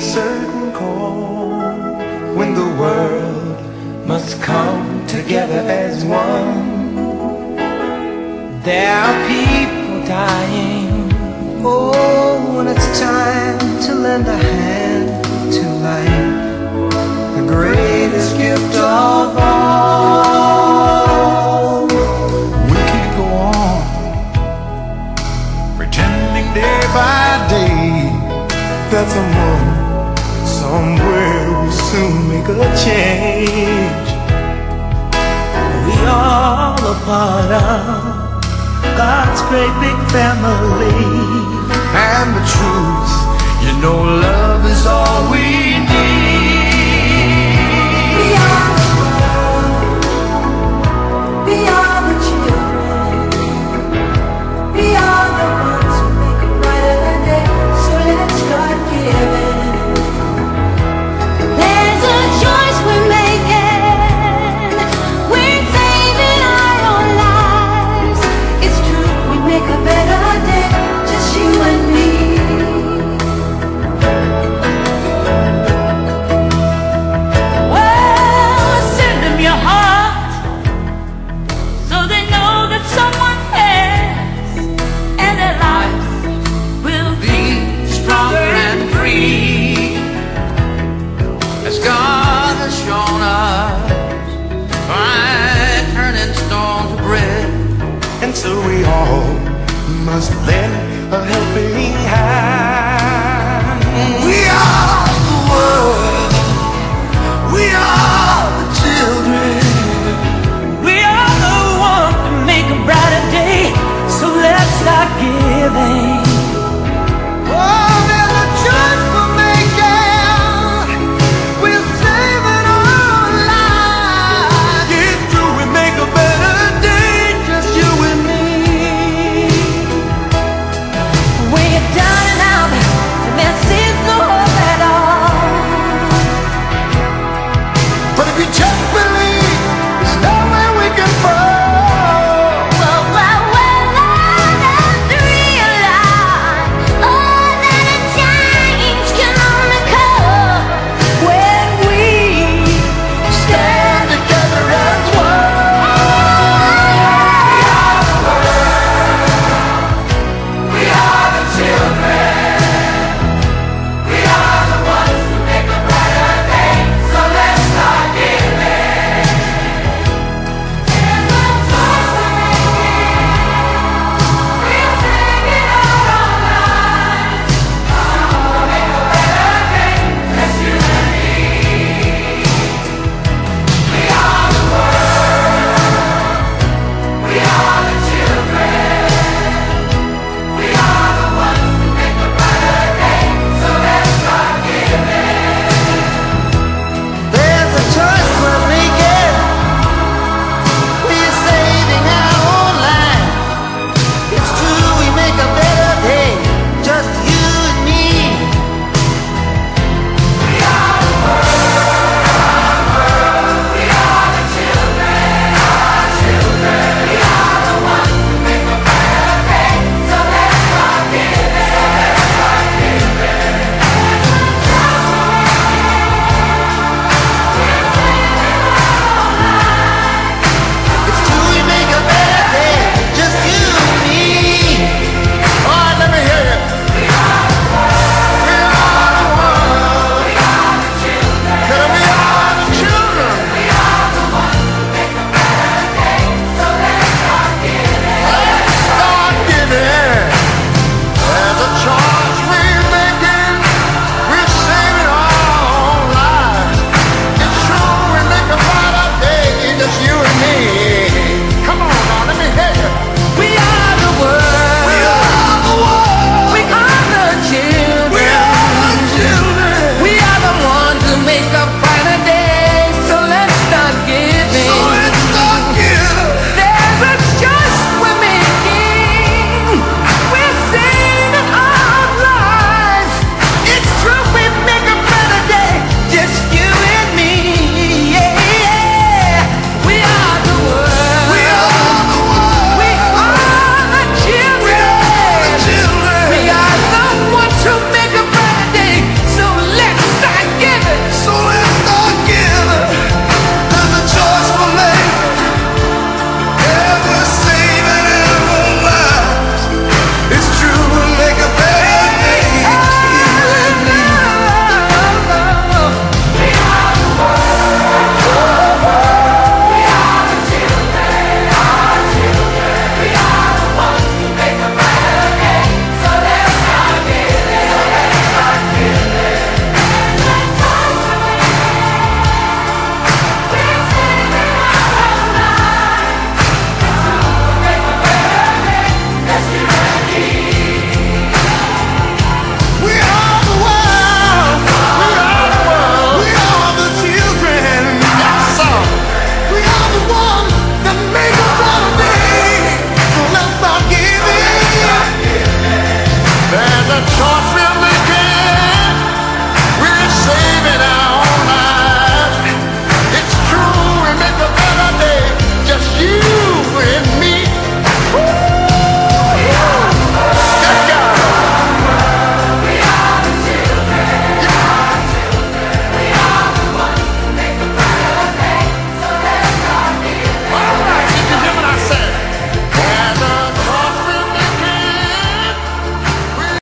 certain call, when the world must come together as one. There are people dying. Oh, when it's time to lend a hand to life, the greatest gift of all. We can't go on pretending day by day that someone somewhere will soon make a change. Of God's great big family. And the truth, you know, love is all we need. A helping